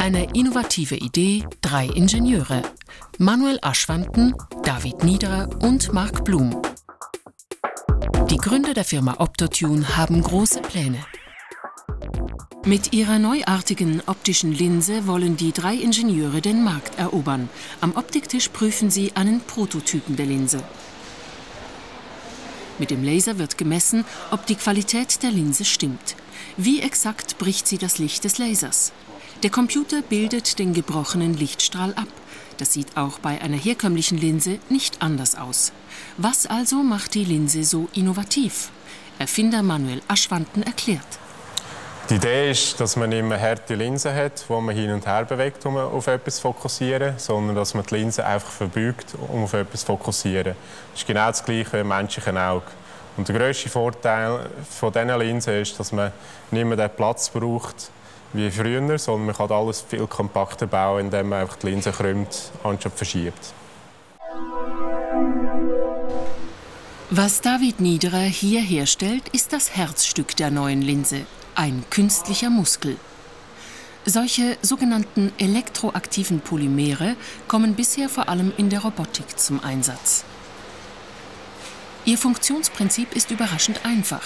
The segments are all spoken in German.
Eine innovative Idee, drei Ingenieure. Manuel Aschwanten, David Niederer und Marc Blum. Die Gründer der Firma Optotune haben große Pläne. Mit ihrer neuartigen optischen Linse wollen die drei Ingenieure den Markt erobern. Am Optiktisch prüfen sie einen Prototypen der Linse. Mit dem Laser wird gemessen, ob die Qualität der Linse stimmt. Wie exakt bricht sie das Licht des Lasers? Der Computer bildet den gebrochenen Lichtstrahl ab. Das sieht auch bei einer herkömmlichen Linse nicht anders aus. Was also macht die Linse so innovativ? Erfinder Manuel Aschwanten erklärt. Die Idee ist, dass man nicht mehr harte Linse hat, wo man hin und her bewegt, um auf etwas zu fokussieren, sondern dass man die Linse einfach verbeugt, um auf etwas zu fokussieren. Das ist genau das Gleiche wie im menschlichen Auge. Und der grösste Vorteil von diesen Linsen ist, dass man nicht mehr den Platz braucht wie früher, sondern man kann alles viel kompakter bauen, indem man einfach die Linse krümmt anstatt verschiebt. Was David Niederer hier herstellt, ist das Herzstück der neuen Linse, ein künstlicher Muskel. Solche sogenannten elektroaktiven Polymere kommen bisher vor allem in der Robotik zum Einsatz. Ihr Funktionsprinzip ist überraschend einfach,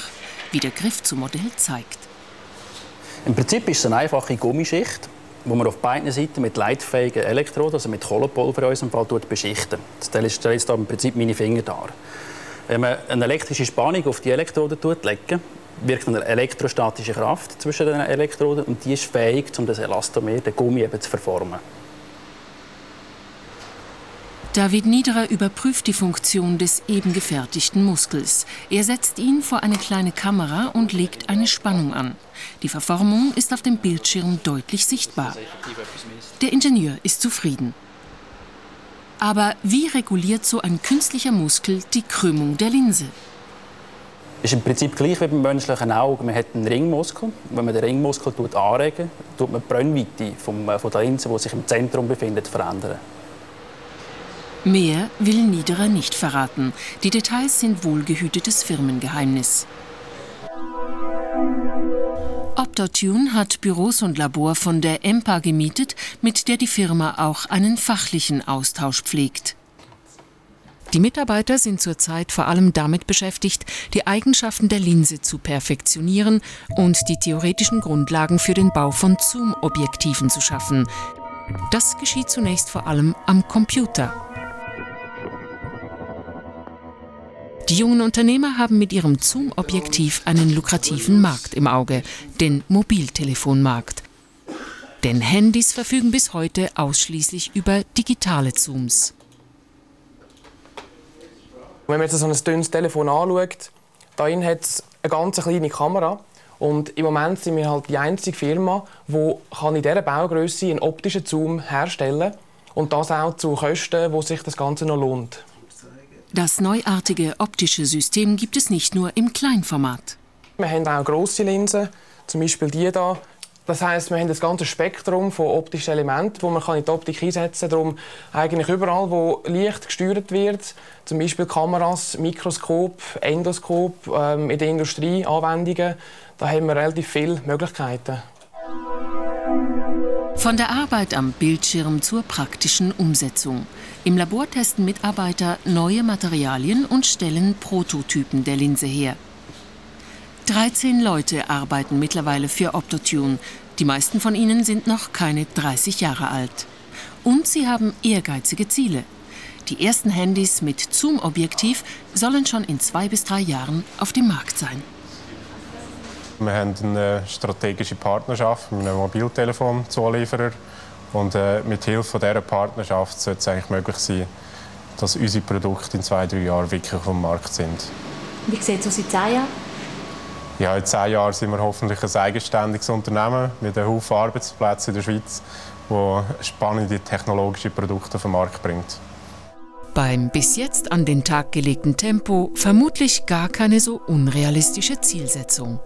wie der Griff zum Modell zeigt. Im Prinzip ist es eine einfache Gummischicht, die man auf beiden Seiten mit leitfähigen Elektroden, also mit Kohlepulver in unserem Fall, beschichten. Das stellt jetzt im Prinzip meine Finger dar. Wenn man eine elektrische Spannung auf die Elektroden legt, wirkt eine elektrostatische Kraft zwischen den Elektroden und die ist fähig, um das Elastomer, den Gummi, eben zu verformen. David Niederer überprüft die Funktion des eben gefertigten Muskels. Er setzt ihn vor eine kleine Kamera und legt eine Spannung an. Die Verformung ist auf dem Bildschirm deutlich sichtbar. Der Ingenieur ist zufrieden. Aber wie reguliert so ein künstlicher Muskel die Krümmung der Linse? ist im Prinzip gleich wie beim menschlichen Auge. Man hat einen Ringmuskel. Wenn man den Ringmuskel anregen, tut man die Brennweite vom, von der Linse, die sich im Zentrum befindet, verändern. Mehr will Niederer nicht verraten. Die Details sind wohlgehütetes Firmengeheimnis. Optotune hat Büros und Labor von der EMPA gemietet, mit der die Firma auch einen fachlichen Austausch pflegt. Die Mitarbeiter sind zurzeit vor allem damit beschäftigt, die Eigenschaften der Linse zu perfektionieren und die theoretischen Grundlagen für den Bau von Zoom-Objektiven zu schaffen. Das geschieht zunächst vor allem am Computer. Die jungen Unternehmer haben mit ihrem Zoom-Objektiv einen lukrativen Markt im Auge, den Mobiltelefonmarkt. Denn Handys verfügen bis heute ausschließlich über digitale Zooms. Wenn man jetzt so ein dünnes Telefon anschaut, da hat es eine ganz kleine Kamera. Und im Moment sind wir halt die einzige Firma, die in dieser Baugröße einen optischen Zoom herstellen kann. Und das auch zu Kosten, wo sich das Ganze noch lohnt. Das neuartige optische System gibt es nicht nur im Kleinformat. Wir haben auch grosse Linsen, zum Beispiel die hier. Das heißt, wir haben das ganze Spektrum von optischen Elementen, wo man in die Optik einsetzen kann. Darum eigentlich überall, wo Licht gesteuert wird, zum Beispiel Kameras, Mikroskop, Endoskop, ähm, in der Industrie Anwendungen, da haben wir relativ viele Möglichkeiten. Von der Arbeit am Bildschirm zur praktischen Umsetzung. Im Labor testen Mitarbeiter neue Materialien und stellen Prototypen der Linse her. 13 Leute arbeiten mittlerweile für Optotune. Die meisten von ihnen sind noch keine 30 Jahre alt. Und sie haben ehrgeizige Ziele. Die ersten Handys mit Zoom-Objektiv sollen schon in zwei bis drei Jahren auf dem Markt sein. Wir haben eine strategische Partnerschaft mit einem Mobiltelefonzulieferer. Und äh, mit Hilfe dieser Partnerschaft sollte es eigentlich möglich sein, dass unsere Produkte in zwei, drei Jahren wirklich dem Markt sind. Wie sieht es aus in zehn Jahren? Ja, in zehn Jahren sind wir hoffentlich ein eigenständiges Unternehmen mit einem Haufen Arbeitsplätzen in der Schweiz, das spannende technologische Produkte auf den Markt bringt. Beim bis jetzt an den Tag gelegten Tempo vermutlich gar keine so unrealistische Zielsetzung.